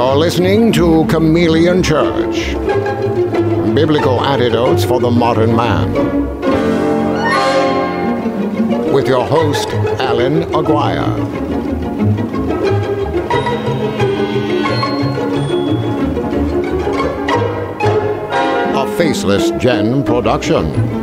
You're listening to Chameleon Church Biblical Antidotes for the Modern Man. With your host, Alan Aguirre. A Faceless Gen production.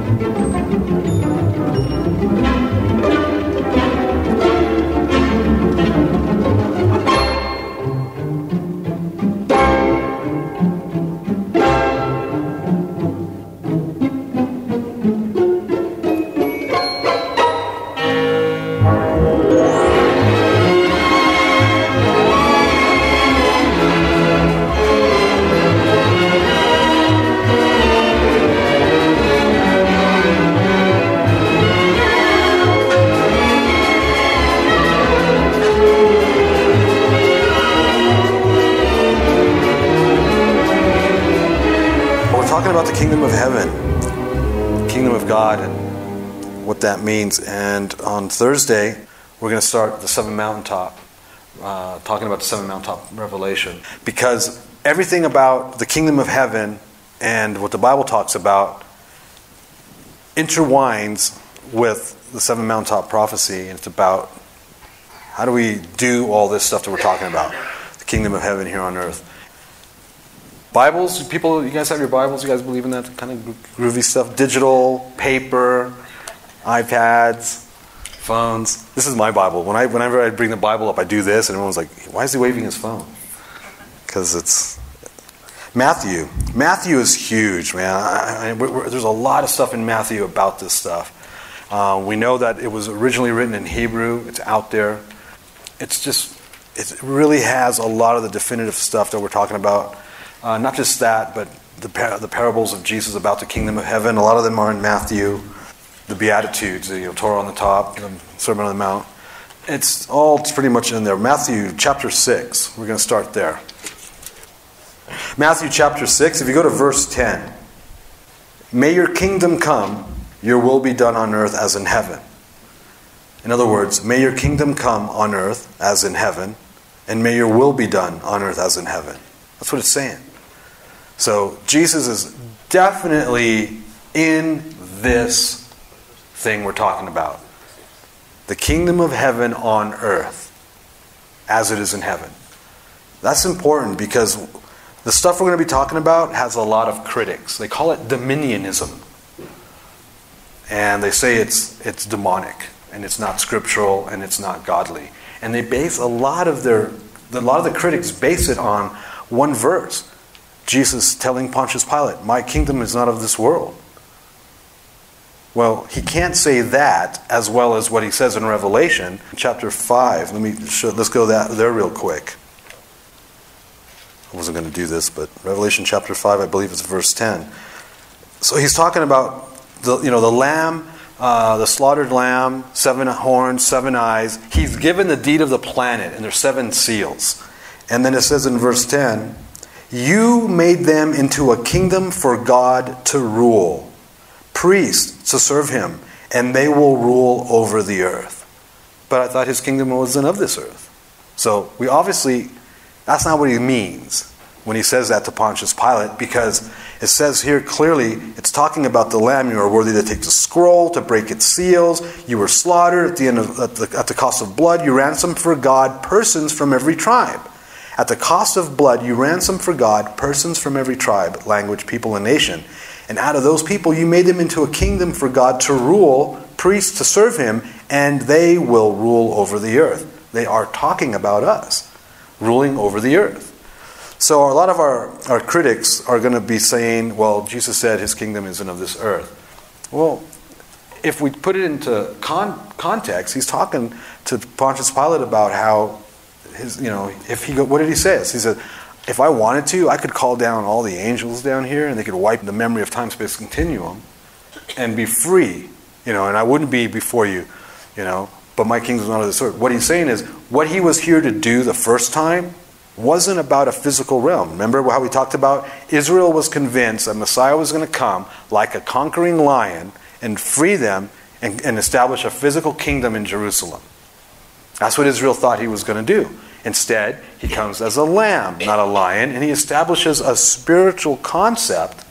Means. And on Thursday, we're going to start the seven mountaintop, uh, talking about the seven mountaintop revelation. Because everything about the kingdom of heaven and what the Bible talks about intertwines with the seven mountaintop prophecy. And it's about how do we do all this stuff that we're talking about? The kingdom of heaven here on earth. Bibles, people, you guys have your Bibles? You guys believe in that kind of groovy stuff? Digital, paper, iPads, phones. This is my Bible. When I, whenever I bring the Bible up, I do this, and everyone's like, why is he waving his phone? Because it's Matthew. Matthew is huge, man. I, I, there's a lot of stuff in Matthew about this stuff. Uh, we know that it was originally written in Hebrew, it's out there. It's just, it really has a lot of the definitive stuff that we're talking about. Uh, not just that, but the, par- the parables of Jesus about the kingdom of heaven. A lot of them are in Matthew the Beatitudes, you know, Torah on the top, the Sermon on the Mount. It's all pretty much in there. Matthew chapter 6, we're going to start there. Matthew chapter 6, if you go to verse 10, May your kingdom come, your will be done on earth as in heaven. In other words, may your kingdom come on earth as in heaven, and may your will be done on earth as in heaven. That's what it's saying. So Jesus is definitely in this thing we're talking about. The kingdom of heaven on earth as it is in heaven. That's important because the stuff we're going to be talking about has a lot of critics. They call it dominionism. And they say it's, it's demonic and it's not scriptural and it's not godly. And they base a lot of their, a lot of the critics base it on one verse. Jesus telling Pontius Pilate, My kingdom is not of this world. Well, he can't say that as well as what he says in Revelation chapter 5. Let me show, let's go that, there real quick. I wasn't going to do this, but Revelation chapter 5, I believe it's verse 10. So he's talking about the, you know, the lamb, uh, the slaughtered lamb, seven horns, seven eyes. He's given the deed of the planet, and there's seven seals. And then it says in verse 10, You made them into a kingdom for God to rule priests to serve him, and they will rule over the earth. But I thought his kingdom wasn't of this earth. So we obviously, that's not what he means when he says that to Pontius Pilate, because it says here clearly it's talking about the lamb. You are worthy to take the scroll, to break its seals. You were slaughtered at the end of at the, at the cost of blood. You ransomed for God persons from every tribe. At the cost of blood, you ransom for God persons from every tribe, language, people, and nation. And out of those people, you made them into a kingdom for God to rule, priests to serve him, and they will rule over the earth. They are talking about us, ruling over the earth. So a lot of our, our critics are going to be saying, well, Jesus said his kingdom isn't of this earth. Well, if we put it into con- context, he's talking to Pontius Pilate about how his, you know, if he, go, what did he say? He said, if I wanted to, I could call down all the angels down here and they could wipe the memory of time space continuum and be free, you know, and I wouldn't be before you, you know, but my kingdom's not of this earth. What he's saying is, what he was here to do the first time wasn't about a physical realm. Remember how we talked about? Israel was convinced that Messiah was going to come like a conquering lion and free them and, and establish a physical kingdom in Jerusalem. That's what Israel thought he was going to do. Instead, he comes as a lamb, not a lion, and he establishes a spiritual concept.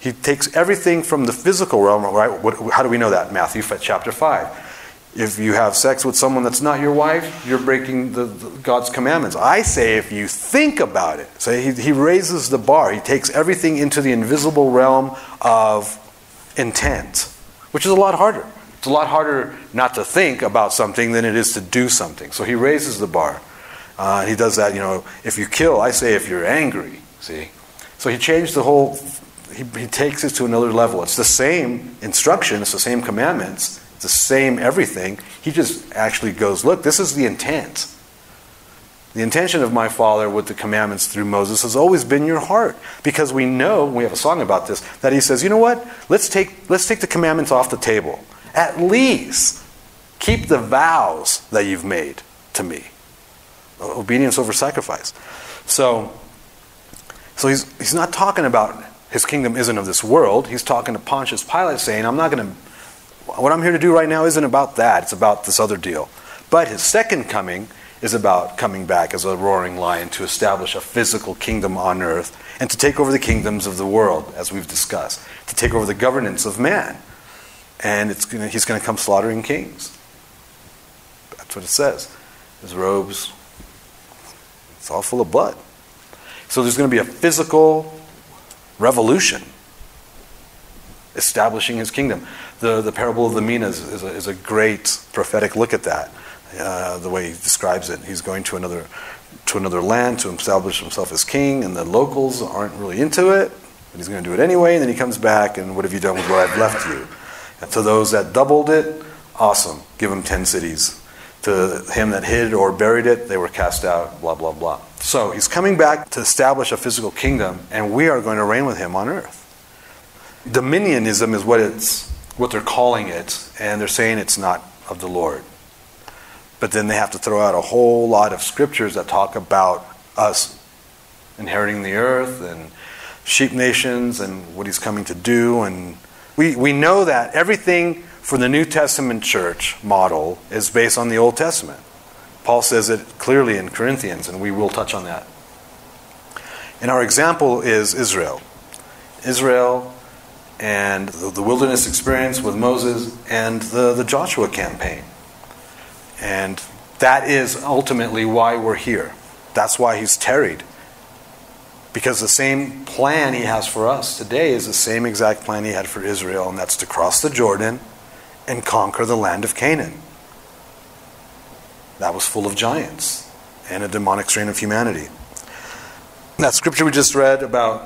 He takes everything from the physical realm, right? What, how do we know that? Matthew chapter 5. If you have sex with someone that's not your wife, you're breaking the, the, God's commandments. I say if you think about it. So he, he raises the bar. He takes everything into the invisible realm of intent, which is a lot harder. It's a lot harder not to think about something than it is to do something. So he raises the bar. Uh, he does that, you know, if you kill, I say if you're angry, see? So he changed the whole, he, he takes it to another level. It's the same instruction, it's the same commandments, it's the same everything. He just actually goes, look, this is the intent. The intention of my Father with the commandments through Moses has always been your heart. Because we know, we have a song about this, that he says, you know what? Let's take, let's take the commandments off the table. At least keep the vows that you've made to me. Obedience over sacrifice. So, so he's, he's not talking about his kingdom isn't of this world. He's talking to Pontius Pilate saying, I'm not going to, what I'm here to do right now isn't about that. It's about this other deal. But his second coming is about coming back as a roaring lion to establish a physical kingdom on earth and to take over the kingdoms of the world, as we've discussed, to take over the governance of man and gonna, he's going to come slaughtering kings. That's what it says. His robes, it's all full of blood. So there's going to be a physical revolution establishing his kingdom. The, the parable of the minas is, is, a, is a great prophetic look at that, uh, the way he describes it. He's going to another, to another land to establish himself as king, and the locals aren't really into it, but he's going to do it anyway, and then he comes back, and what have you done with what I've left you? And to those that doubled it, awesome, give them 10 cities. To him that hid or buried it, they were cast out, blah, blah, blah. So he's coming back to establish a physical kingdom, and we are going to reign with him on earth. Dominionism is what it's what they're calling it, and they're saying it's not of the Lord. But then they have to throw out a whole lot of scriptures that talk about us inheriting the earth and sheep nations and what he's coming to do and we, we know that everything for the New Testament church model is based on the Old Testament. Paul says it clearly in Corinthians, and we will touch on that. And our example is Israel. Israel and the, the wilderness experience with Moses and the, the Joshua campaign. And that is ultimately why we're here. That's why he's tarried. Because the same plan he has for us today is the same exact plan he had for Israel, and that's to cross the Jordan and conquer the land of Canaan. That was full of giants and a demonic strain of humanity. That scripture we just read about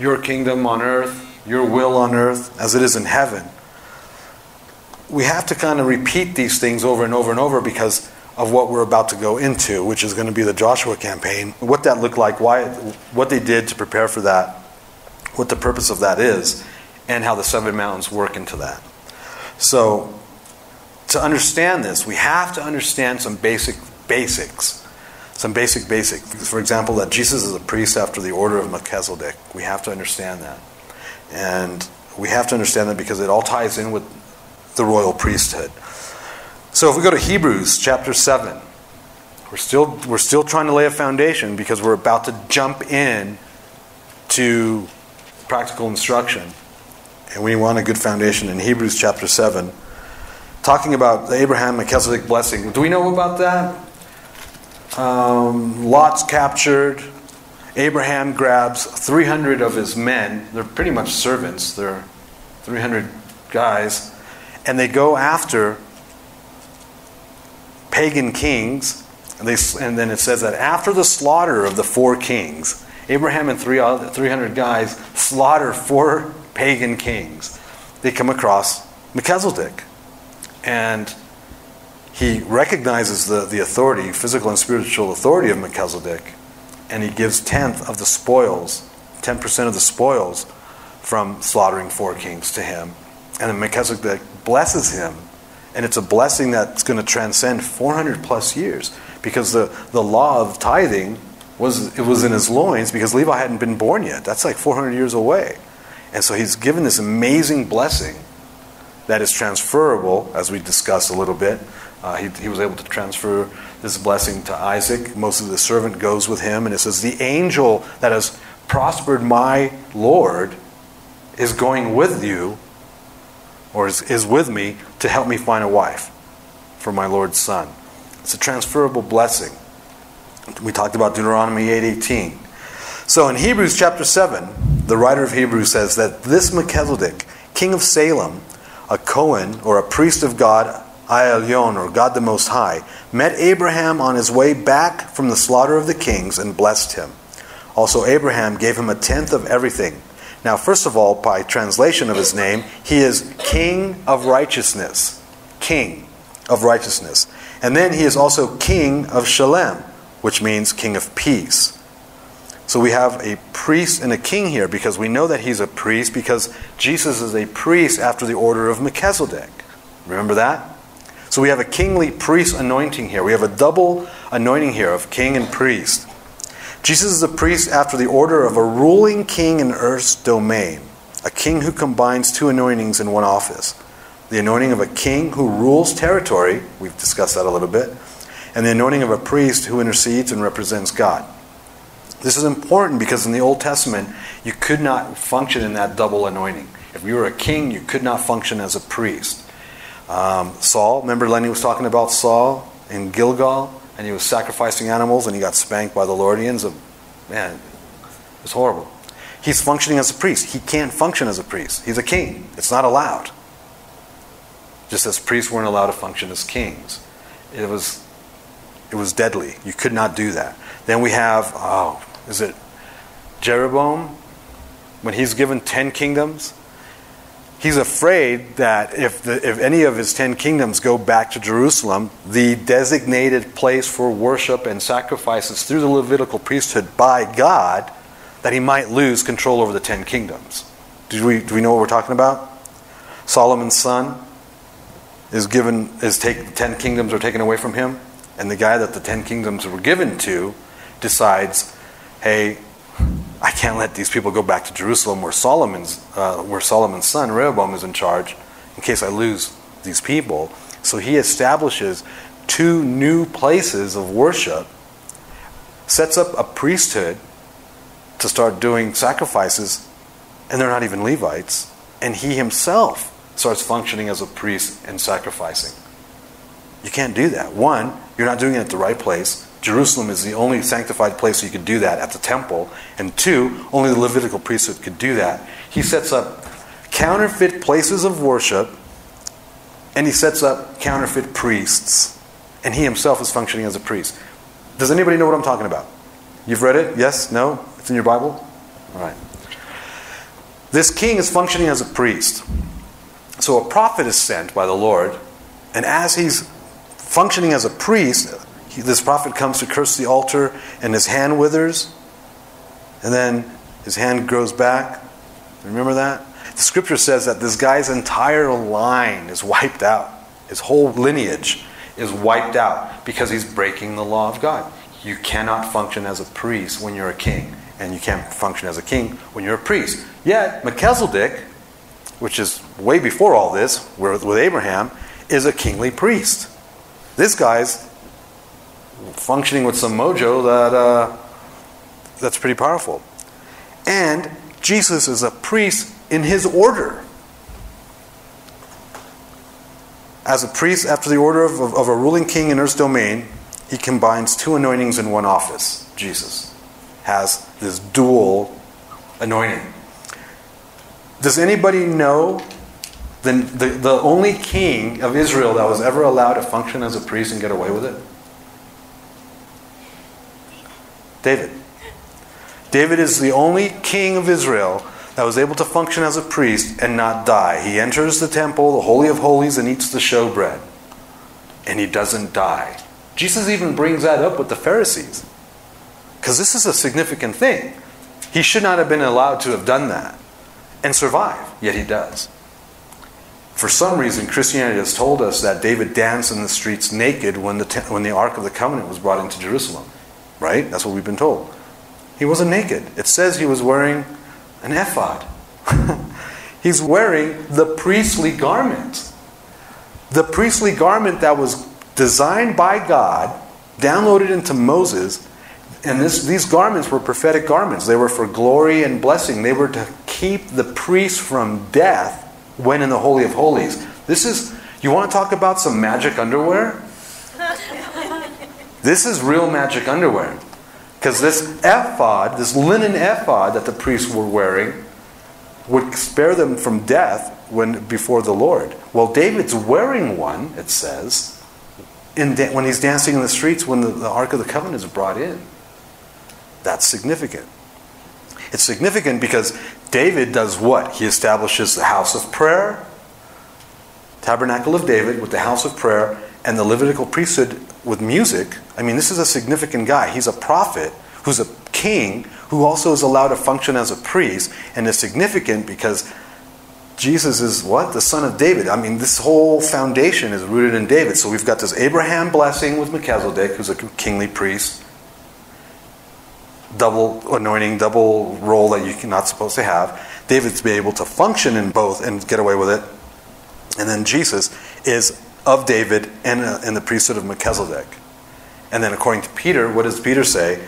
your kingdom on earth, your will on earth, as it is in heaven. We have to kind of repeat these things over and over and over because of what we're about to go into, which is going to be the Joshua campaign, what that looked like, why, what they did to prepare for that, what the purpose of that is, and how the seven mountains work into that. So, to understand this, we have to understand some basic basics. Some basic basics. For example, that Jesus is a priest after the order of Melchizedek. We have to understand that. And we have to understand that because it all ties in with the royal priesthood. So if we go to Hebrews chapter 7, we're still, we're still trying to lay a foundation because we're about to jump in to practical instruction. And we want a good foundation in Hebrews chapter 7, talking about the Abraham Melchizedek blessing. Do we know about that? Um, Lot's captured. Abraham grabs 300 of his men. They're pretty much servants. They're 300 guys. And they go after pagan kings, and, they, and then it says that after the slaughter of the four kings, Abraham and three, 300 guys slaughter four pagan kings. They come across Melchizedek. And he recognizes the, the authority, physical and spiritual authority of Melchizedek, and he gives tenth of the spoils, 10% of the spoils from slaughtering four kings to him. And then blesses him and it's a blessing that's going to transcend 400 plus years because the, the law of tithing was, it was in his loins because Levi hadn't been born yet. That's like 400 years away. And so he's given this amazing blessing that is transferable, as we discussed a little bit. Uh, he, he was able to transfer this blessing to Isaac. Most of the servant goes with him, and it says, The angel that has prospered my Lord is going with you, or is, is with me, to help me find a wife for my Lord's son. It's a transferable blessing. We talked about Deuteronomy 8:18. So in Hebrews chapter 7, the writer of Hebrews says that this Melchizedek, king of Salem, a Cohen or a priest of God, Elyon or God the Most High, met Abraham on his way back from the slaughter of the kings and blessed him. Also, Abraham gave him a tenth of everything. Now, first of all, by translation of his name, he is King of Righteousness. King of Righteousness. And then he is also King of Shalem, which means King of Peace. So we have a priest and a king here because we know that he's a priest because Jesus is a priest after the order of Melchizedek. Remember that? So we have a kingly priest anointing here. We have a double anointing here of king and priest. Jesus is a priest after the order of a ruling king in earth's domain, a king who combines two anointings in one office the anointing of a king who rules territory, we've discussed that a little bit, and the anointing of a priest who intercedes and represents God. This is important because in the Old Testament, you could not function in that double anointing. If you were a king, you could not function as a priest. Um, Saul, remember Lenny was talking about Saul in Gilgal, and he was sacrificing animals and he got spanked by the Lordians. Of, man, it was horrible. He's functioning as a priest. He can't function as a priest. He's a king. It's not allowed. Just as priests weren't allowed to function as kings. It was, it was deadly. You could not do that. Then we have, oh, is it Jeroboam? When he's given ten kingdoms, he's afraid that if, the, if any of his ten kingdoms go back to Jerusalem, the designated place for worship and sacrifices through the Levitical priesthood by God, that he might lose control over the ten kingdoms. Do we, do we know what we're talking about? Solomon's son is given is take ten kingdoms are taken away from him, and the guy that the ten kingdoms were given to decides, hey, I can't let these people go back to Jerusalem where Solomon's, uh, where Solomon's son Rehoboam is in charge, in case I lose these people. So he establishes two new places of worship, sets up a priesthood to start doing sacrifices, and they're not even Levites, and he himself starts functioning as a priest and sacrificing. You can't do that. One, you're not doing it at the right place. Jerusalem is the only sanctified place you could do that at the temple. And two, only the Levitical priesthood could do that. He sets up counterfeit places of worship and he sets up counterfeit priests. And he himself is functioning as a priest. Does anybody know what I'm talking about? You've read it? Yes? No? It's in your Bible? All right. This king is functioning as a priest. So a prophet is sent by the Lord, and as he's functioning as a priest, this prophet comes to curse the altar, and his hand withers, and then his hand grows back. Remember that? The scripture says that this guy's entire line is wiped out. His whole lineage is wiped out because he's breaking the law of God. You cannot function as a priest when you're a king, and you can't function as a king when you're a priest. Yet, Melchizedek, which is way before all this, with Abraham, is a kingly priest. This guy's functioning with some mojo that uh, that's pretty powerful. And Jesus is a priest in his order. As a priest after the order of, of, of a ruling king in earth's domain, he combines two anointings in one office. Jesus has this dual anointing. Does anybody know the, the, the only king of Israel that was ever allowed to function as a priest and get away with it? David. David is the only king of Israel that was able to function as a priest and not die. He enters the temple, the Holy of Holies, and eats the showbread. And he doesn't die. Jesus even brings that up with the Pharisees. Because this is a significant thing. He should not have been allowed to have done that and survive, yet he does. For some reason, Christianity has told us that David danced in the streets naked when the, when the Ark of the Covenant was brought into Jerusalem. Right? That's what we've been told. He wasn't naked. It says he was wearing an ephod. He's wearing the priestly garment. The priestly garment that was designed by God, downloaded into Moses, and this, these garments were prophetic garments. They were for glory and blessing. They were to keep the priest from death when in the Holy of Holies. This is, you want to talk about some magic underwear? This is real magic underwear. Because this ephod, this linen ephod that the priests were wearing, would spare them from death when before the Lord. Well, David's wearing one, it says, in da- when he's dancing in the streets when the, the Ark of the Covenant is brought in. That's significant. It's significant because David does what? He establishes the house of prayer, tabernacle of David with the house of prayer, and the Levitical priesthood with music. I mean, this is a significant guy. He's a prophet who's a king who also is allowed to function as a priest and is significant because Jesus is what? The son of David. I mean, this whole foundation is rooted in David. So we've got this Abraham blessing with Melchizedek, who's a kingly priest. Double anointing, double role that you're not supposed to have. David's be able to function in both and get away with it. And then Jesus is of David and uh, in the priesthood of Melchizedek. And then according to Peter, what does Peter say?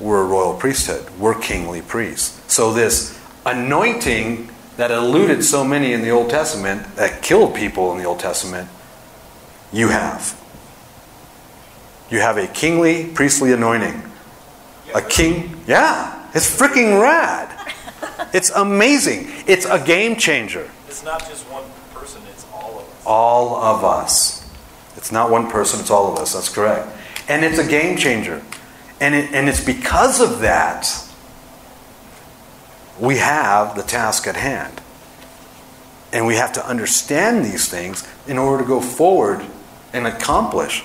We're a royal priesthood. We're kingly priests. So this anointing that eluded so many in the Old Testament, that killed people in the Old Testament, you have. You have a kingly, priestly anointing. A king, yeah, it's freaking rad. It's amazing. It's a game changer. It's not just all of us. It's not one person, it's all of us. That's correct. And it's a game changer. And, it, and it's because of that we have the task at hand. And we have to understand these things in order to go forward and accomplish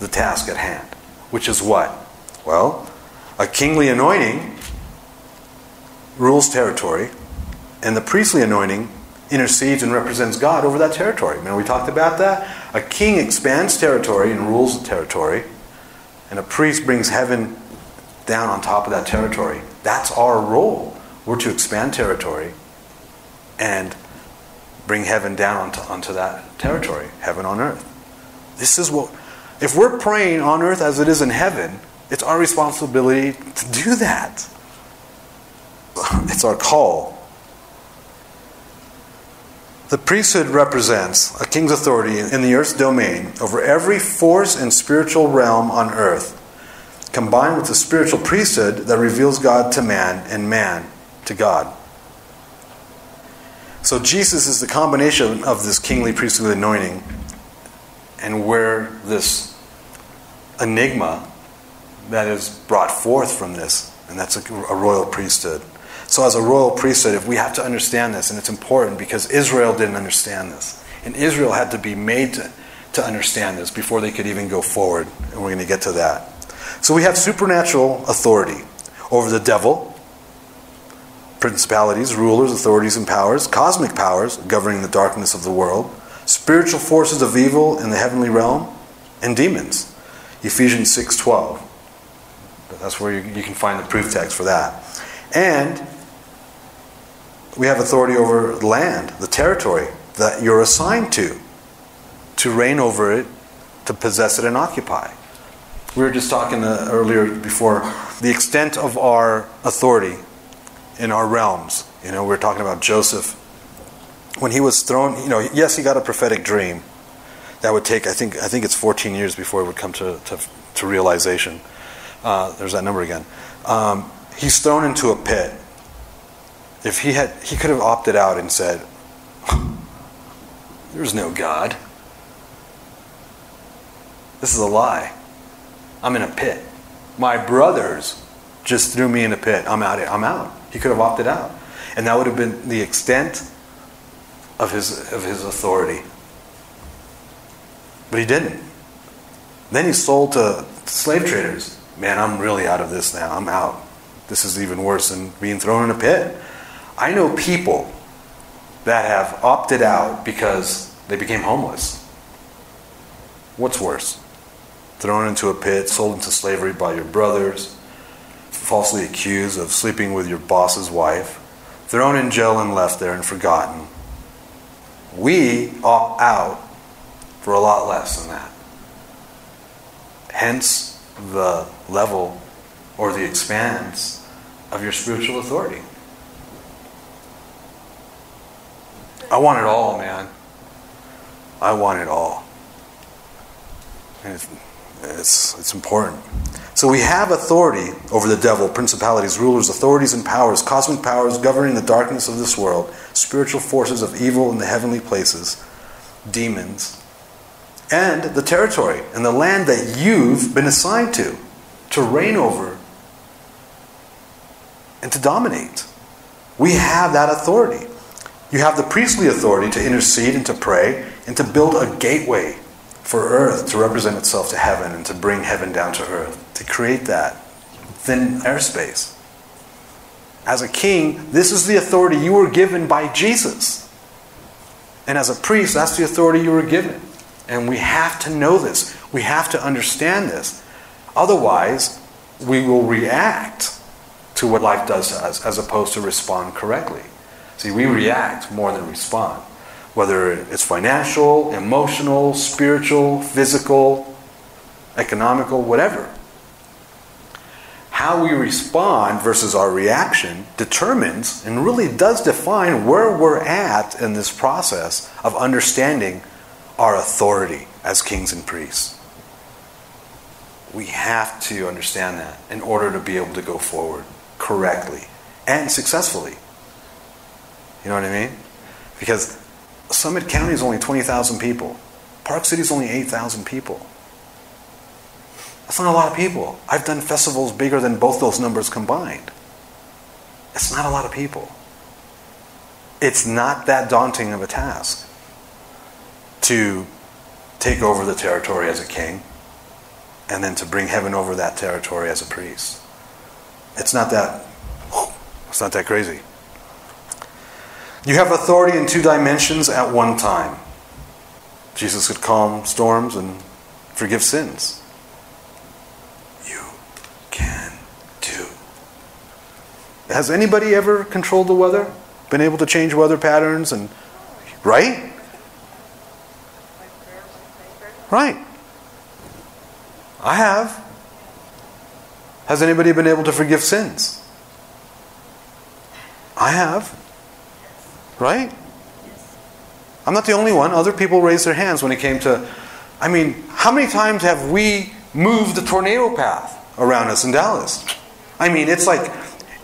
the task at hand. Which is what? Well, a kingly anointing rules territory, and the priestly anointing intercedes and represents God over that territory. Remember, we talked about that? A king expands territory and rules the territory, and a priest brings heaven down on top of that territory. That's our role. We're to expand territory and bring heaven down onto, onto that territory, heaven on earth. This is what, if we're praying on earth as it is in heaven, it's our responsibility to do that. It's our call. The priesthood represents a king's authority in the earth's domain over every force and spiritual realm on earth, combined with the spiritual priesthood that reveals God to man and man to God. So Jesus is the combination of this kingly priestly anointing and where this enigma that is brought forth from this, and that's a, a royal priesthood. So, as a royal priesthood, if we have to understand this, and it's important because Israel didn't understand this, and Israel had to be made to, to understand this before they could even go forward, and we're going to get to that. So, we have supernatural authority over the devil, principalities, rulers, authorities, and powers, cosmic powers governing the darkness of the world, spiritual forces of evil in the heavenly realm, and demons. Ephesians 6:12. That's where you, you can find the proof text for that. And we have authority over land, the territory that you're assigned to, to reign over it, to possess it and occupy. We were just talking uh, earlier before the extent of our authority in our realms. You know, we were talking about Joseph. When he was thrown, you know, yes, he got a prophetic dream. That would take, I think, I think it's 14 years before it would come to, to, to realization. Uh, there's that number again. Um, he's thrown into a pit if he had, he could have opted out and said, There's no God. This is a lie. I'm in a pit. My brothers just threw me in a pit. I'm out. I'm out. He could have opted out. And that would have been the extent of his, of his authority. But he didn't. Then he sold to slave traders. Man, I'm really out of this now. I'm out. This is even worse than being thrown in a pit. I know people that have opted out because they became homeless. What's worse? Thrown into a pit, sold into slavery by your brothers, falsely accused of sleeping with your boss's wife, thrown in jail and left there and forgotten. We opt out for a lot less than that. Hence the level or the expanse of your spiritual authority. I want it all, man. I want it all. It's, it's, it's important. So we have authority over the devil, principalities, rulers, authorities, and powers, cosmic powers governing the darkness of this world, spiritual forces of evil in the heavenly places, demons, and the territory and the land that you've been assigned to, to reign over and to dominate. We have that authority. You have the priestly authority to intercede and to pray and to build a gateway for earth to represent itself to heaven and to bring heaven down to earth, to create that thin airspace. As a king, this is the authority you were given by Jesus. And as a priest, that's the authority you were given. And we have to know this. We have to understand this. Otherwise, we will react to what life does to us as opposed to respond correctly. See, we react more than respond whether it's financial, emotional, spiritual, physical, economical, whatever. How we respond versus our reaction determines and really does define where we're at in this process of understanding our authority as kings and priests. We have to understand that in order to be able to go forward correctly and successfully. You know what I mean? Because Summit County is only 20,000 people. Park City is only 8,000 people. That's not a lot of people. I've done festivals bigger than both those numbers combined. It's not a lot of people. It's not that daunting of a task to take over the territory as a king and then to bring heaven over that territory as a priest. It's not that it's not that crazy. You have authority in two dimensions at one time. Jesus could calm storms and forgive sins. You can too. Has anybody ever controlled the weather? Been able to change weather patterns and right? Right. I have. Has anybody been able to forgive sins? I have. Right? I'm not the only one. Other people raised their hands when it came to. I mean, how many times have we moved the tornado path around us in Dallas? I mean, it's like,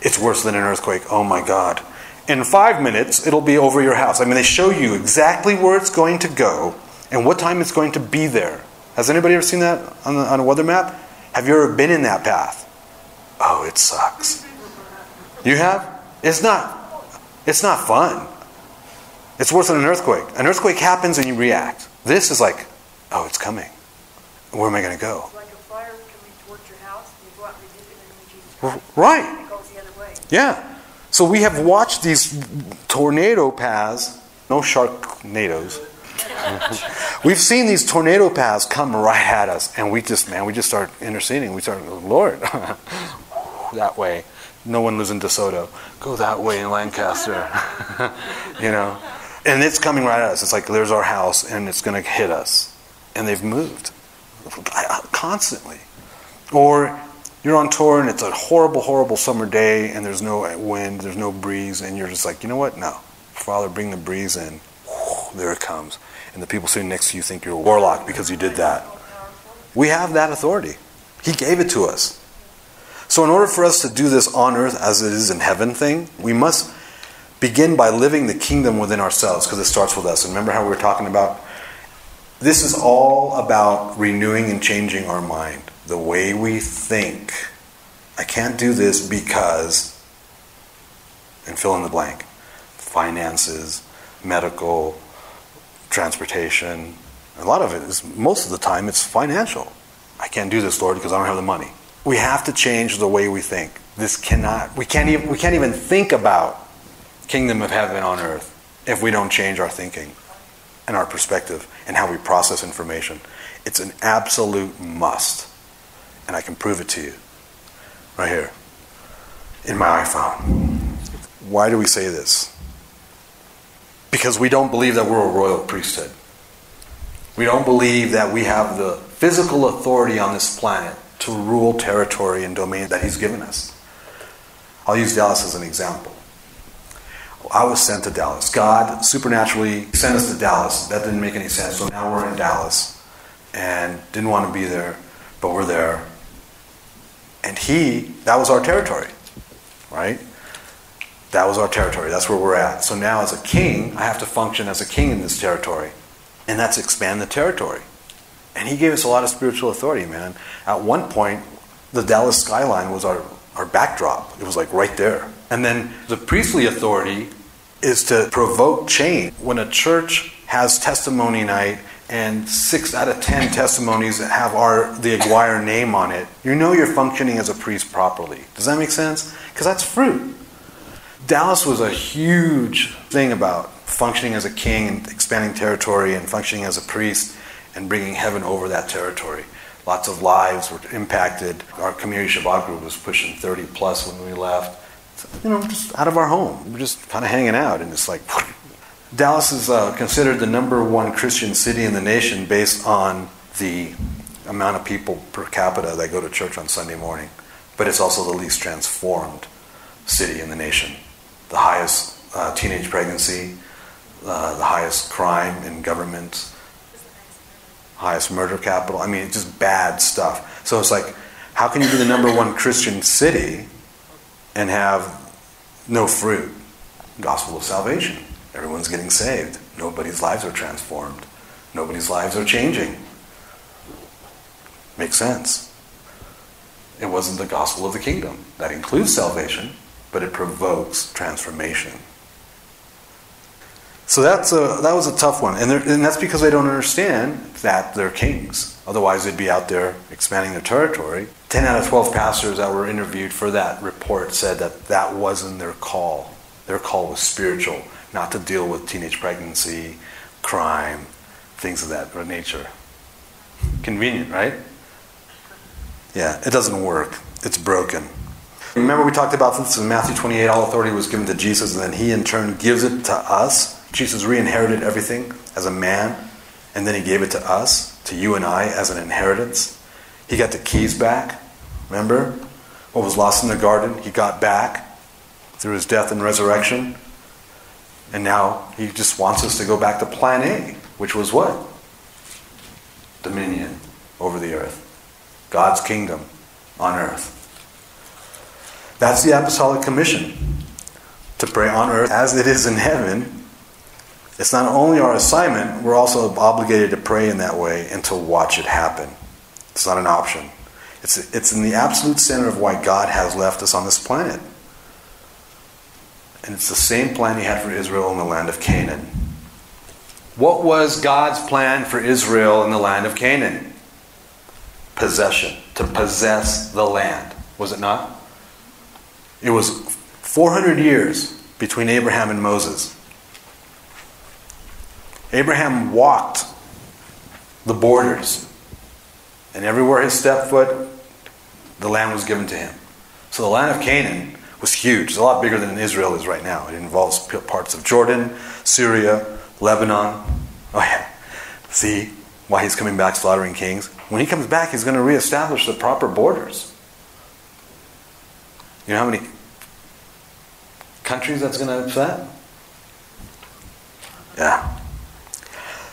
it's worse than an earthquake. Oh my God. In five minutes, it'll be over your house. I mean, they show you exactly where it's going to go and what time it's going to be there. Has anybody ever seen that on, the, on a weather map? Have you ever been in that path? Oh, it sucks. You have? It's not. It's not fun. It's worse than an earthquake. An earthquake happens and you react. This is like, oh, it's coming. Where am I going to go? It's like a fire coming towards your house, and you go out and rebuke it, and then Jesus Right. and it goes the other way. Yeah. So we have watched these tornado paths, no sharknadoes. We've seen these tornado paths come right at us, and we just, man, we just start interceding. We start, Lord, that way. No one lives in DeSoto. Go that way in Lancaster. you know? And it's coming right at us. It's like there's our house, and it's going to hit us. And they've moved constantly. Or you're on tour, and it's a horrible, horrible summer day, and there's no wind, there's no breeze, and you're just like, you know what? No. Father, bring the breeze in. There it comes. And the people sitting next to you think you're a warlock because you did that. We have that authority. He gave it to us. So, in order for us to do this on earth as it is in heaven thing, we must begin by living the kingdom within ourselves because it starts with us. Remember how we were talking about this is all about renewing and changing our mind, the way we think. I can't do this because, and fill in the blank finances, medical, transportation. A lot of it is, most of the time, it's financial. I can't do this, Lord, because I don't have the money. We have to change the way we think. This cannot, we can't even, we can't even think about kingdom of heaven on earth if we don't change our thinking and our perspective and how we process information. It's an absolute must. And I can prove it to you right here in my iPhone. Why do we say this? Because we don't believe that we're a royal priesthood. We don't believe that we have the physical authority on this planet to rule territory and domain that He's given us. I'll use Dallas as an example. I was sent to Dallas. God supernaturally sent us to Dallas. That didn't make any sense. So now we're in Dallas and didn't want to be there, but we're there. And He, that was our territory, right? That was our territory. That's where we're at. So now, as a king, I have to function as a king in this territory. And that's expand the territory. And he gave us a lot of spiritual authority, man. At one point, the Dallas skyline was our, our backdrop. It was like right there. And then the priestly authority is to provoke change. When a church has testimony night and six out of ten testimonies that have our the Aguirre name on it, you know you're functioning as a priest properly. Does that make sense? Because that's fruit. Dallas was a huge thing about functioning as a king and expanding territory and functioning as a priest and bringing heaven over that territory. Lots of lives were impacted. Our community Shabbat group was pushing 30 plus when we left. You know, just out of our home. We're just kind of hanging out, and it's like. Dallas is uh, considered the number one Christian city in the nation based on the amount of people per capita that go to church on Sunday morning. But it's also the least transformed city in the nation. The highest uh, teenage pregnancy, uh, the highest crime in government, highest murder capital. I mean, it's just bad stuff. So it's like, how can you be the number one Christian city and have no fruit? Gospel of salvation. Everyone's getting saved. Nobody's lives are transformed. Nobody's lives are changing. Makes sense. It wasn't the gospel of the kingdom. That includes salvation, but it provokes transformation. So that's a, that was a tough one. And, and that's because they don't understand that they're kings. Otherwise, they'd be out there expanding their territory. 10 out of 12 pastors that were interviewed for that report said that that wasn't their call. Their call was spiritual, not to deal with teenage pregnancy, crime, things of that nature. Convenient, right? Yeah, it doesn't work. It's broken. Remember, we talked about this in Matthew 28 all authority was given to Jesus, and then he in turn gives it to us. Jesus re inherited everything as a man, and then he gave it to us, to you and I, as an inheritance. He got the keys back. Remember? What was lost in the garden, he got back through his death and resurrection. And now he just wants us to go back to plan A, which was what? Dominion over the earth. God's kingdom on earth. That's the apostolic commission to pray on earth as it is in heaven it's not only our assignment, we're also obligated to pray in that way and to watch it happen. It's not an option. It's, it's in the absolute center of why God has left us on this planet. And it's the same plan He had for Israel in the land of Canaan. What was God's plan for Israel in the land of Canaan? Possession, to possess the land. Was it not? It was 400 years between Abraham and Moses. Abraham walked the borders, and everywhere he stepped foot, the land was given to him. So the land of Canaan was huge. It's a lot bigger than Israel is right now. It involves parts of Jordan, Syria, Lebanon. Oh, yeah. See why he's coming back slaughtering kings? When he comes back, he's going to reestablish the proper borders. You know how many countries that's going to upset? Yeah.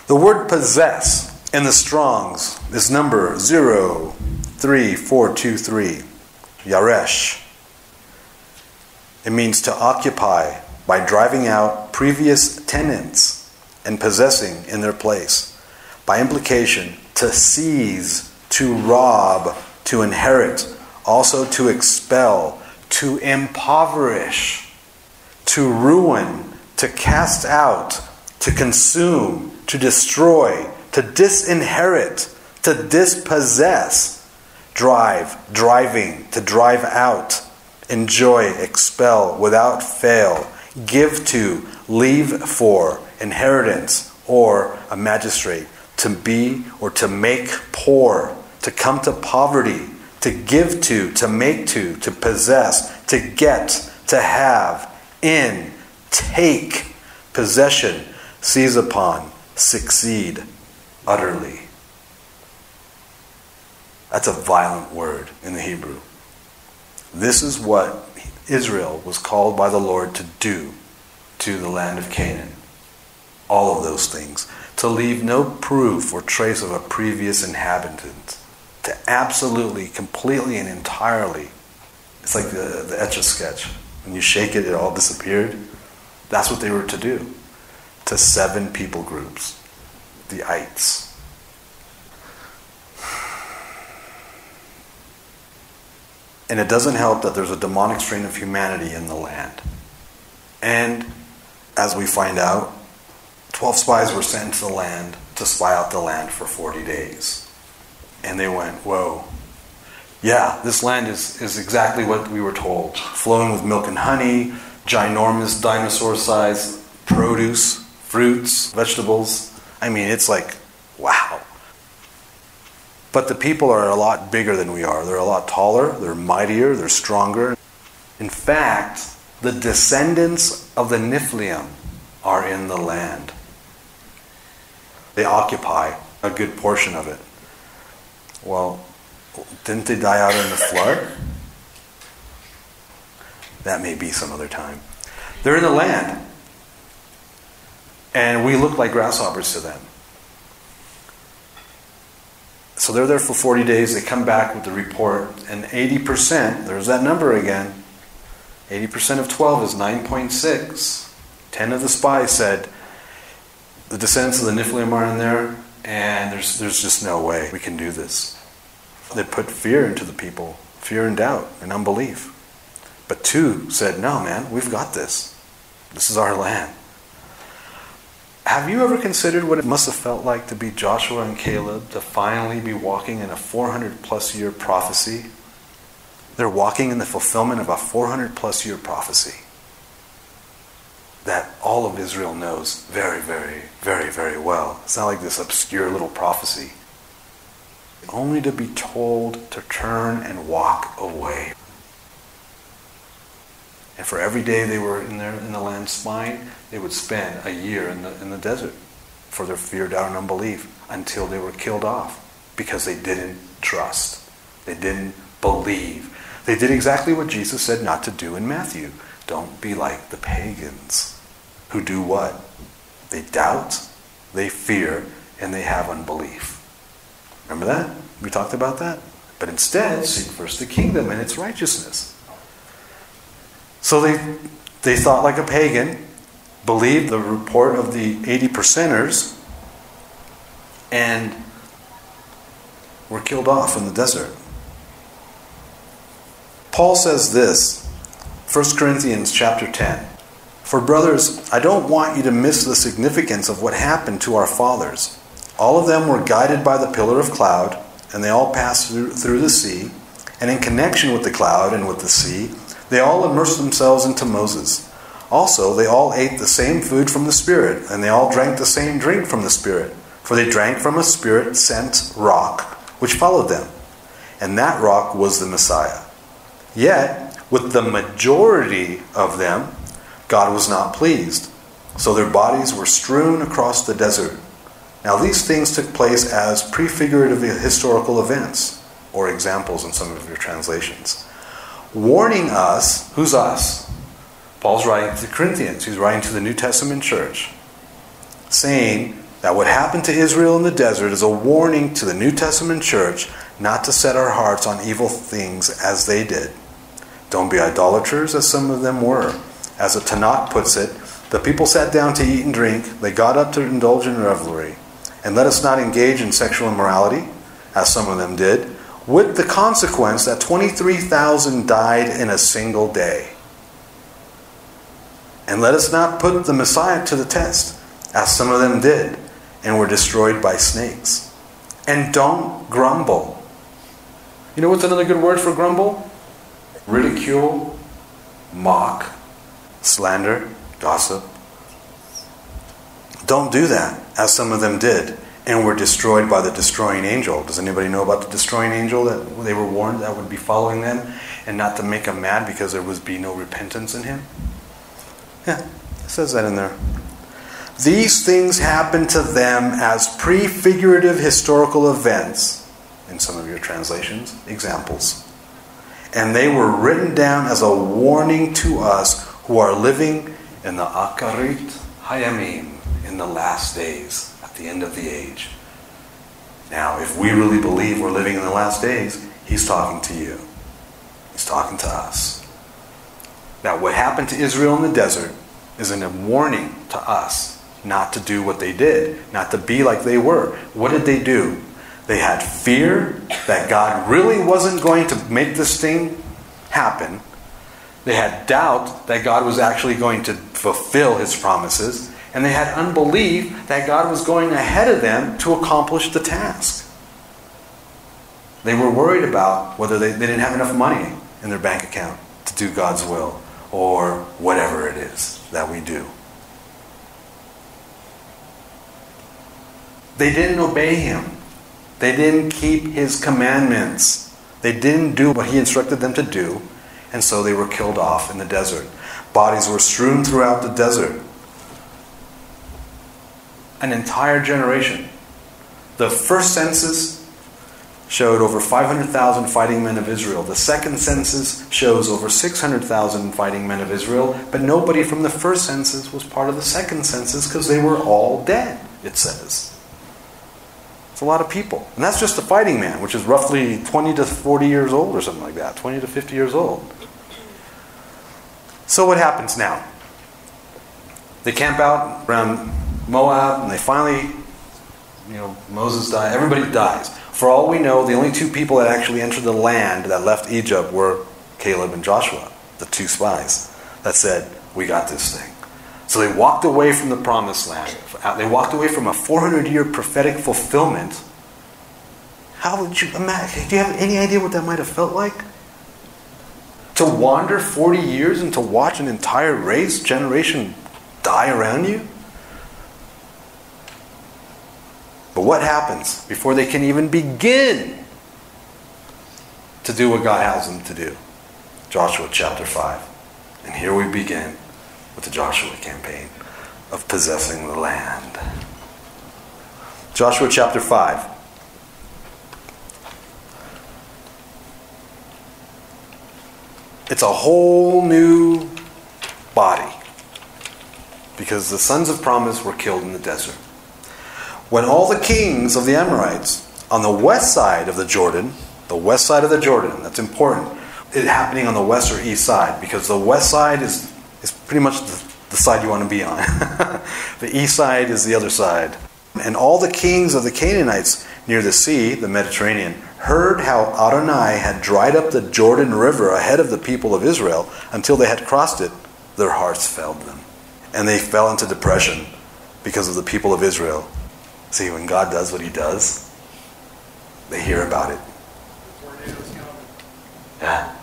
The word possess in the Strongs is number 03423, Yaresh. It means to occupy by driving out previous tenants and possessing in their place. By implication, to seize, to rob, to inherit, also to expel, to impoverish, to ruin, to cast out, to consume, to destroy, to disinherit, to dispossess, drive, driving, to drive out, enjoy, expel, without fail, give to, leave for, inheritance, or a magistrate, to be or to make poor, to come to poverty, to give to, to make to, to possess, to get, to have, in, take, possession, seize upon, succeed utterly. That's a violent word in the Hebrew. This is what Israel was called by the Lord to do to the land of Canaan. All of those things. To leave no proof or trace of a previous inhabitant. To absolutely, completely, and entirely. It's like the, the etch a sketch. When you shake it, it all disappeared. That's what they were to do to seven people groups the ites. And it doesn't help that there's a demonic strain of humanity in the land. And as we find out, 12 spies were sent to the land to spy out the land for 40 days. And they went, Whoa, yeah, this land is, is exactly what we were told flowing with milk and honey, ginormous dinosaur sized produce, fruits, vegetables. I mean, it's like, wow. But the people are a lot bigger than we are. They're a lot taller, they're mightier, they're stronger. In fact, the descendants of the Nephilim are in the land. They occupy a good portion of it. Well, didn't they die out in the flood? That may be some other time. They're in the land. And we look like grasshoppers to them. So they're there for 40 days. They come back with the report. And 80%, there's that number again. 80% of 12 is 9.6. 10 of the spies said, the descendants of the Nephilim are in there, and there's, there's just no way we can do this. They put fear into the people, fear and doubt and unbelief. But two said, No, man, we've got this. This is our land. Have you ever considered what it must have felt like to be Joshua and Caleb, to finally be walking in a 400 plus year prophecy? They're walking in the fulfillment of a 400 plus year prophecy that all of Israel knows very, very, very, very well. It's not like this obscure little prophecy only to be told to turn and walk away. And for every day they were in, there, in the land spying, they would spend a year in the, in the desert for their fear, doubt, and unbelief until they were killed off because they didn't trust. They didn't believe. They did exactly what Jesus said not to do in Matthew. Don't be like the pagans who do what? They doubt, they fear, and they have unbelief. Remember that? We talked about that? But instead, seek first the kingdom and its righteousness. So they, they thought like a pagan, believed the report of the 80 percenters, and were killed off in the desert. Paul says this, 1 Corinthians chapter 10. For brothers, I don't want you to miss the significance of what happened to our fathers. All of them were guided by the pillar of cloud, and they all passed through, through the sea. And in connection with the cloud and with the sea, they all immersed themselves into Moses. Also, they all ate the same food from the Spirit, and they all drank the same drink from the Spirit, for they drank from a Spirit sent rock, which followed them. And that rock was the Messiah. Yet, with the majority of them, God was not pleased. So their bodies were strewn across the desert now, these things took place as prefigurative historical events, or examples in some of your translations, warning us who's us? Paul's writing to the Corinthians, he's writing to the New Testament church, saying that what happened to Israel in the desert is a warning to the New Testament church not to set our hearts on evil things as they did. Don't be idolaters, as some of them were. As the Tanakh puts it, the people sat down to eat and drink, they got up to indulge in revelry. And let us not engage in sexual immorality, as some of them did, with the consequence that 23,000 died in a single day. And let us not put the Messiah to the test, as some of them did, and were destroyed by snakes. And don't grumble. You know what's another good word for grumble? Ridicule, mock, slander, gossip. Don't do that as some of them did, and were destroyed by the destroying angel. Does anybody know about the destroying angel that they were warned that would be following them, and not to make them mad because there would be no repentance in him? Yeah, it says that in there. These things happened to them as prefigurative historical events, in some of your translations, examples. And they were written down as a warning to us who are living in the Acharit Hayamim, the last days, at the end of the age. Now, if we really believe we're living in the last days, he's talking to you. He's talking to us. Now, what happened to Israel in the desert is a warning to us not to do what they did, not to be like they were. What did they do? They had fear that God really wasn't going to make this thing happen. They had doubt that God was actually going to fulfill his promises. And they had unbelief that God was going ahead of them to accomplish the task. They were worried about whether they, they didn't have enough money in their bank account to do God's will or whatever it is that we do. They didn't obey him. They didn't keep his commandments. They didn't do what he instructed them to do, and so they were killed off in the desert. Bodies were strewn throughout the desert. An entire generation. The first census showed over 500,000 fighting men of Israel. The second census shows over 600,000 fighting men of Israel, but nobody from the first census was part of the second census because they were all dead, it says. It's a lot of people. And that's just the fighting man, which is roughly 20 to 40 years old or something like that, 20 to 50 years old. So what happens now? They camp out around Moab and they finally, you know, Moses dies, everybody dies. For all we know, the only two people that actually entered the land that left Egypt were Caleb and Joshua, the two spies that said, We got this thing. So they walked away from the promised land. They walked away from a 400 year prophetic fulfillment. How would you imagine? Do you have any idea what that might have felt like? To wander 40 years and to watch an entire race, generation die around you? But what happens before they can even begin to do what God has them to do? Joshua chapter 5. And here we begin with the Joshua campaign of possessing the land. Joshua chapter 5. It's a whole new body because the sons of promise were killed in the desert. When all the kings of the Amorites on the west side of the Jordan, the west side of the Jordan, that's important, it happening on the west or east side because the west side is is pretty much the, the side you want to be on. the east side is the other side. And all the kings of the Canaanites near the sea, the Mediterranean, heard how Adonai had dried up the Jordan River ahead of the people of Israel until they had crossed it, their hearts failed them. And they fell into depression because of the people of Israel. See, when God does what he does, they hear about it. Yeah.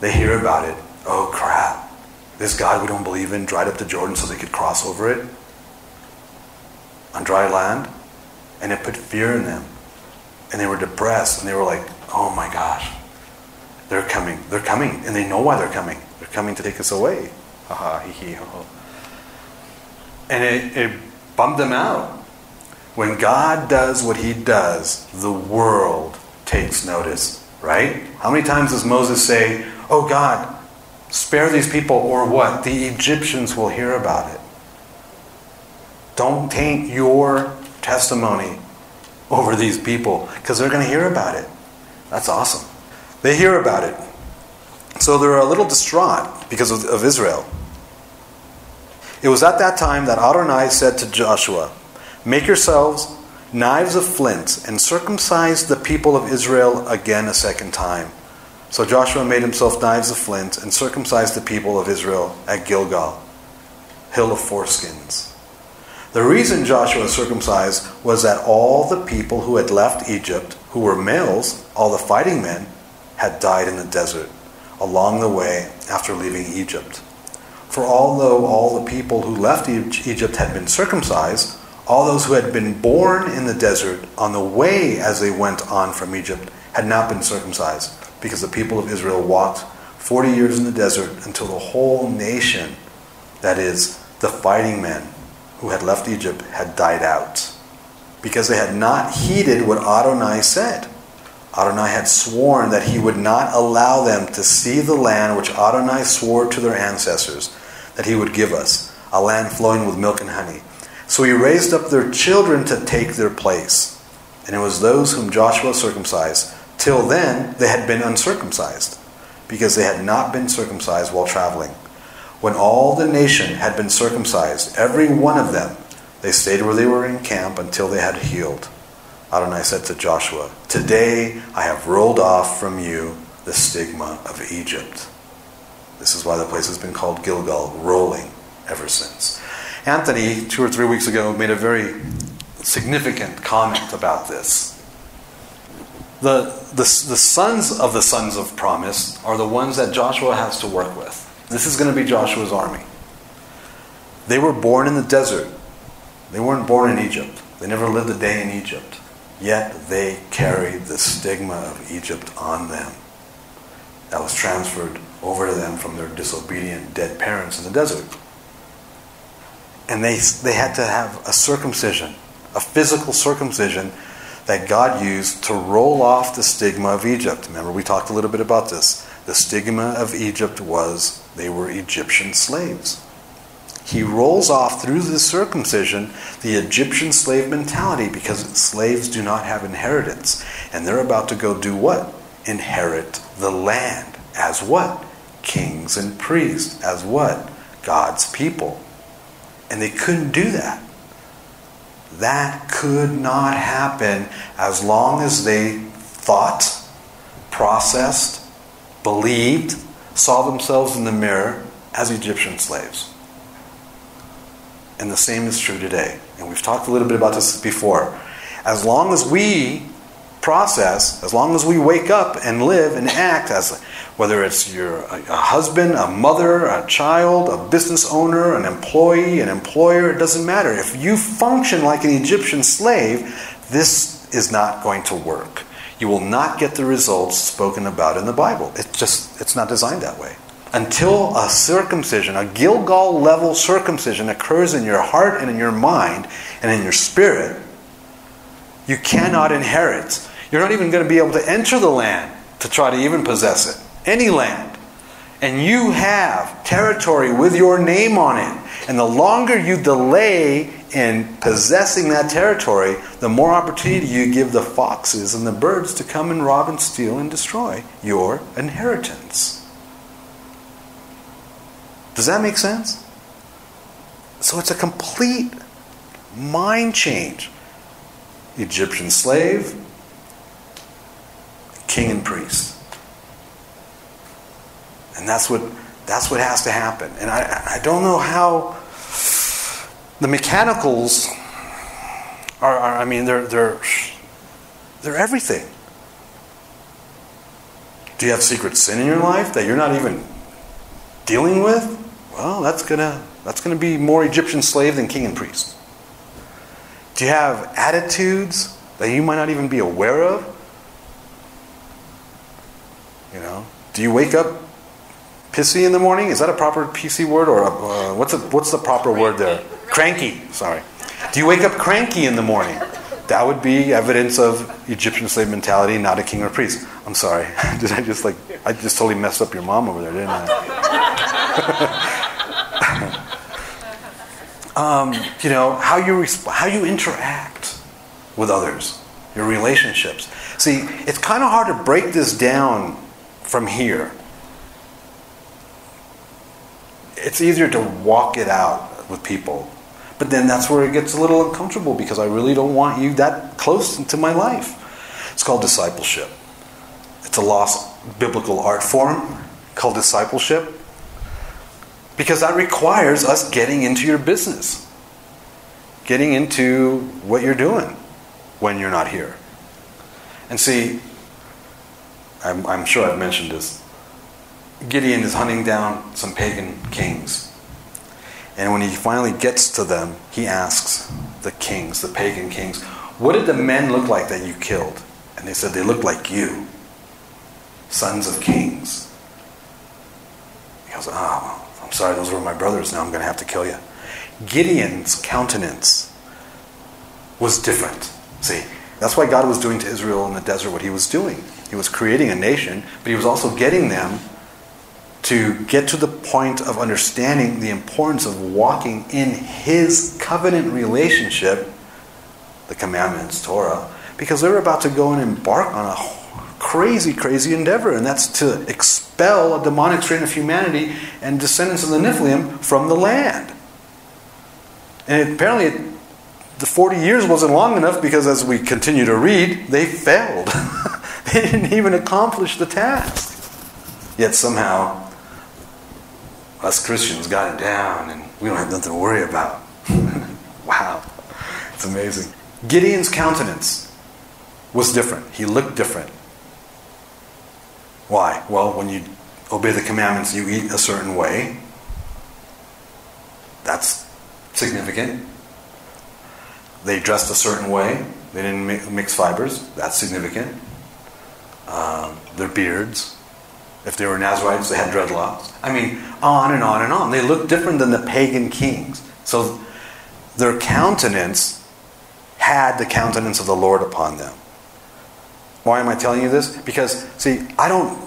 They hear about it. Oh, crap. This God we don't believe in dried up the Jordan so they could cross over it on dry land. And it put fear in them. And they were depressed and they were like, oh my gosh, they're coming. They're coming. And they know why they're coming. They're coming to take us away. Ha ha, hee hee, ho And it, it bummed them out. When God does what he does, the world takes notice, right? How many times does Moses say, Oh God, Spare these people, or what? The Egyptians will hear about it. Don't taint your testimony over these people because they're going to hear about it. That's awesome. They hear about it. So they're a little distraught because of, of Israel. It was at that time that Adonai said to Joshua, Make yourselves knives of flint and circumcise the people of Israel again a second time. So Joshua made himself knives of flint and circumcised the people of Israel at Gilgal, hill of foreskins. The reason Joshua circumcised was that all the people who had left Egypt, who were males, all the fighting men, had died in the desert along the way after leaving Egypt. For although all the people who left Egypt had been circumcised, all those who had been born in the desert on the way as they went on from Egypt had not been circumcised because the people of Israel walked 40 years in the desert until the whole nation that is, the fighting men who had left Egypt, had died out because they had not heeded what Adonai said. Adonai had sworn that he would not allow them to see the land which Adonai swore to their ancestors that he would give us, a land flowing with milk and honey. So he raised up their children to take their place. And it was those whom Joshua circumcised. Till then, they had been uncircumcised, because they had not been circumcised while traveling. When all the nation had been circumcised, every one of them, they stayed where they were in camp until they had healed. Adonai said to Joshua, Today I have rolled off from you the stigma of Egypt. This is why the place has been called Gilgal, rolling ever since. Anthony, two or three weeks ago, made a very significant comment about this. The, the, the sons of the sons of promise are the ones that Joshua has to work with. This is going to be Joshua's army. They were born in the desert. They weren't born in Egypt. They never lived a day in Egypt. Yet they carried the stigma of Egypt on them. That was transferred over to them from their disobedient dead parents in the desert. And they, they had to have a circumcision, a physical circumcision that God used to roll off the stigma of Egypt. Remember, we talked a little bit about this. The stigma of Egypt was they were Egyptian slaves. He rolls off through the circumcision the Egyptian slave mentality because slaves do not have inheritance. And they're about to go do what? Inherit the land. As what? Kings and priests. As what? God's people. And they couldn't do that. That could not happen as long as they thought, processed, believed, saw themselves in the mirror as Egyptian slaves. And the same is true today. And we've talked a little bit about this before. As long as we process, as long as we wake up and live and act as whether it's your a, husband, a mother, a child, a business owner, an employee, an employer, it doesn't matter. If you function like an Egyptian slave, this is not going to work. You will not get the results spoken about in the Bible. It's just it's not designed that way until a circumcision, a Gilgal level circumcision occurs in your heart and in your mind and in your spirit, you cannot inherit. You're not even going to be able to enter the land to try to even possess it. Any land. And you have territory with your name on it. And the longer you delay in possessing that territory, the more opportunity you give the foxes and the birds to come and rob and steal and destroy your inheritance. Does that make sense? So it's a complete mind change. Egyptian slave, king and priest. And that's what that's what has to happen. And I, I don't know how the mechanicals are, are I mean they're they're they're everything. Do you have secret sin in your life that you're not even dealing with? Well, that's gonna that's gonna be more Egyptian slave than king and priest. Do you have attitudes that you might not even be aware of? You know, do you wake up pissy in the morning? Is that a proper PC word or uh, what's a, what's the proper word there? Cranky. Sorry. Do you wake up cranky in the morning? That would be evidence of Egyptian slave mentality, not a king or priest. I'm sorry. Did I just like I just totally messed up your mom over there, didn't I? um, you know how you resp- how you interact with others, your relationships. See, it's kind of hard to break this down from here. It's easier to walk it out with people, but then that's where it gets a little uncomfortable because I really don't want you that close into my life. It's called discipleship. It's a lost biblical art form called discipleship because that requires us getting into your business, getting into what you're doing when you're not here. And see, I'm, I'm sure I've mentioned this. Gideon is hunting down some pagan kings. And when he finally gets to them, he asks the kings, the pagan kings, What did the men look like that you killed? And they said, They looked like you, sons of kings. He goes, Oh, I'm sorry, those were my brothers. Now I'm going to have to kill you. Gideon's countenance was different. See, that's why God was doing to Israel in the desert what he was doing. He was creating a nation, but he was also getting them to get to the point of understanding the importance of walking in his covenant relationship, the commandments, Torah, because they were about to go and embark on a crazy, crazy endeavor, and that's to expel a demonic strain of humanity and descendants of the Nephilim from the land. And apparently, it, the 40 years wasn't long enough because as we continue to read, they failed. they didn't even accomplish the task. Yet somehow, us Christians got it down and we don't have nothing to worry about. wow. It's amazing. Gideon's countenance was different. He looked different. Why? Well, when you obey the commandments, you eat a certain way. That's significant. They dressed a certain way. They didn't mix fibers. That's significant. Um, their beards. If they were Nazarites, they had dreadlocks. I mean, on and on and on. They looked different than the pagan kings. So their countenance had the countenance of the Lord upon them. Why am I telling you this? Because see, I don't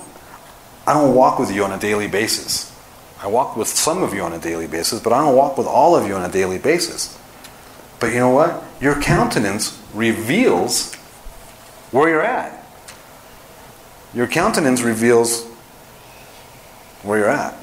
I don't walk with you on a daily basis. I walk with some of you on a daily basis, but I don't walk with all of you on a daily basis. But you know what? Your countenance reveals where you're at. Your countenance reveals where you're at.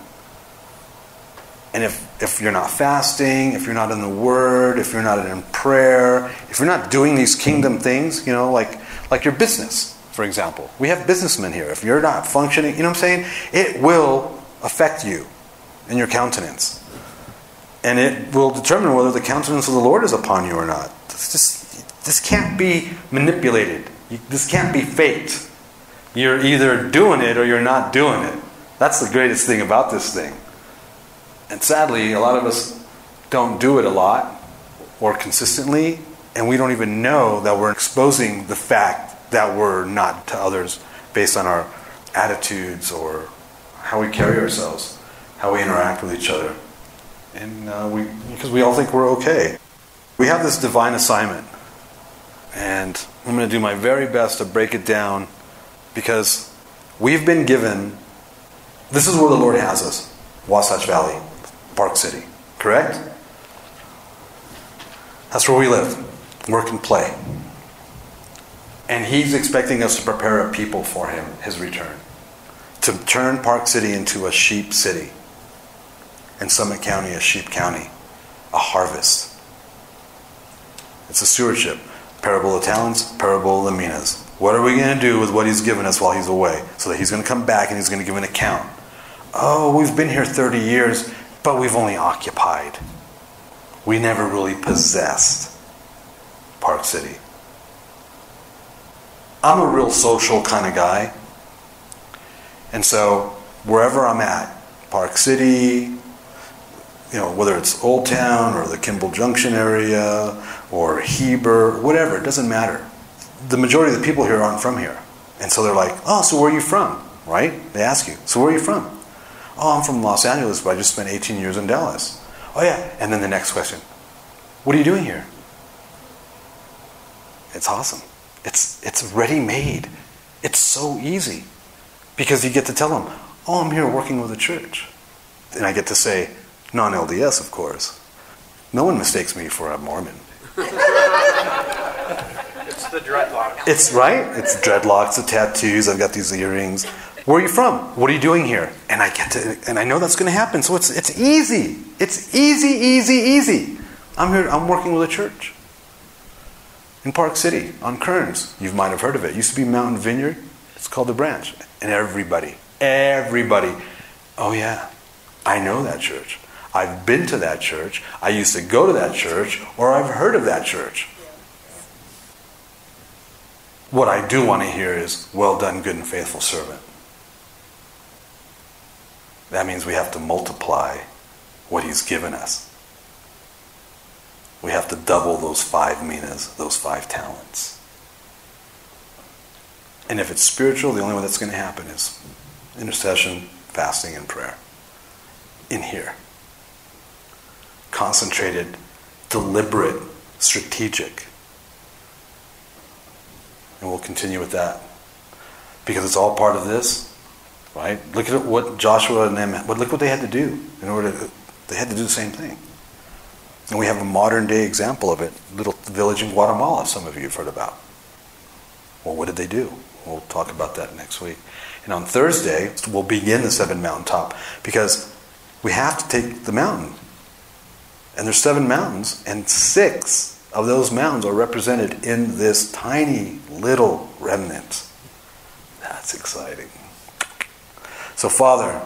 And if, if you're not fasting, if you're not in the Word, if you're not in prayer, if you're not doing these kingdom things, you know, like, like your business, for example. We have businessmen here. If you're not functioning, you know what I'm saying? It will affect you and your countenance. And it will determine whether the countenance of the Lord is upon you or not. This, just, this can't be manipulated. This can't be faked. You're either doing it or you're not doing it. That's the greatest thing about this thing. And sadly, a lot of us don't do it a lot or consistently, and we don't even know that we're exposing the fact that we're not to others based on our attitudes or how we carry ourselves, how we interact with each other. And uh, we, because we all think we're okay. We have this divine assignment, and I'm going to do my very best to break it down because we've been given this is where the Lord has us Wasatch Valley, Park City, correct? That's where we live, work and play. And He's expecting us to prepare a people for Him, His return. To turn Park City into a sheep city, and Summit County a sheep county, a harvest. It's a stewardship. Parable of talents, parable of the minas. What are we going to do with what he's given us while he's away? So that he's going to come back and he's going to give an account. Oh, we've been here 30 years, but we've only occupied. We never really possessed Park City. I'm a real social kind of guy. And so, wherever I'm at, Park City, you know, whether it's Old Town or the Kimball Junction area or Heber, whatever, it doesn't matter. The majority of the people here aren't from here. And so they're like, oh, so where are you from? Right? They ask you, so where are you from? Oh, I'm from Los Angeles, but I just spent 18 years in Dallas. Oh, yeah. And then the next question What are you doing here? It's awesome. It's, it's ready made. It's so easy because you get to tell them, Oh, I'm here working with a church. And I get to say, non LDS, of course. No one mistakes me for a Mormon. it's the dreadlocks. It's right. It's dreadlocks, the tattoos. I've got these earrings. Where are you from? What are you doing here? And I get to, and I know that's going to happen. So it's it's easy. It's easy, easy, easy. I'm here. I'm working with a church in Park City on Kearns. You might have heard of it. it used to be Mountain Vineyard. It's called the Branch. And everybody, everybody, oh yeah, I know that church. I've been to that church. I used to go to that church, or I've heard of that church. What I do want to hear is, well done, good and faithful servant. That means we have to multiply what He's given us. We have to double those five minas, those five talents. And if it's spiritual, the only way that's going to happen is intercession, fasting, and prayer. in here. Concentrated, deliberate, strategic. And we'll continue with that. Because it's all part of this, right? Look at what Joshua and them, but look what they had to do in order to, they had to do the same thing. And we have a modern day example of it, little village in Guatemala, some of you have heard about. Well, what did they do? We'll talk about that next week. And on Thursday, we'll begin the seven mountaintop because we have to take the mountain. And there's seven mountains, and six of those mountains are represented in this tiny little remnant. That's exciting. So, Father,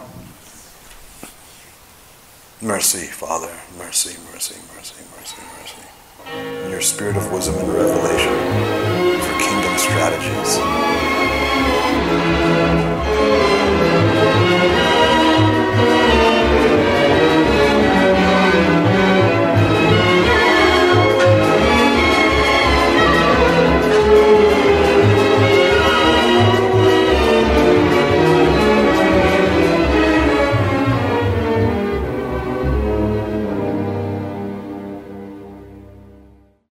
mercy, Father, mercy, mercy, mercy, mercy, mercy. In your spirit of wisdom and revelation for kingdom strategies.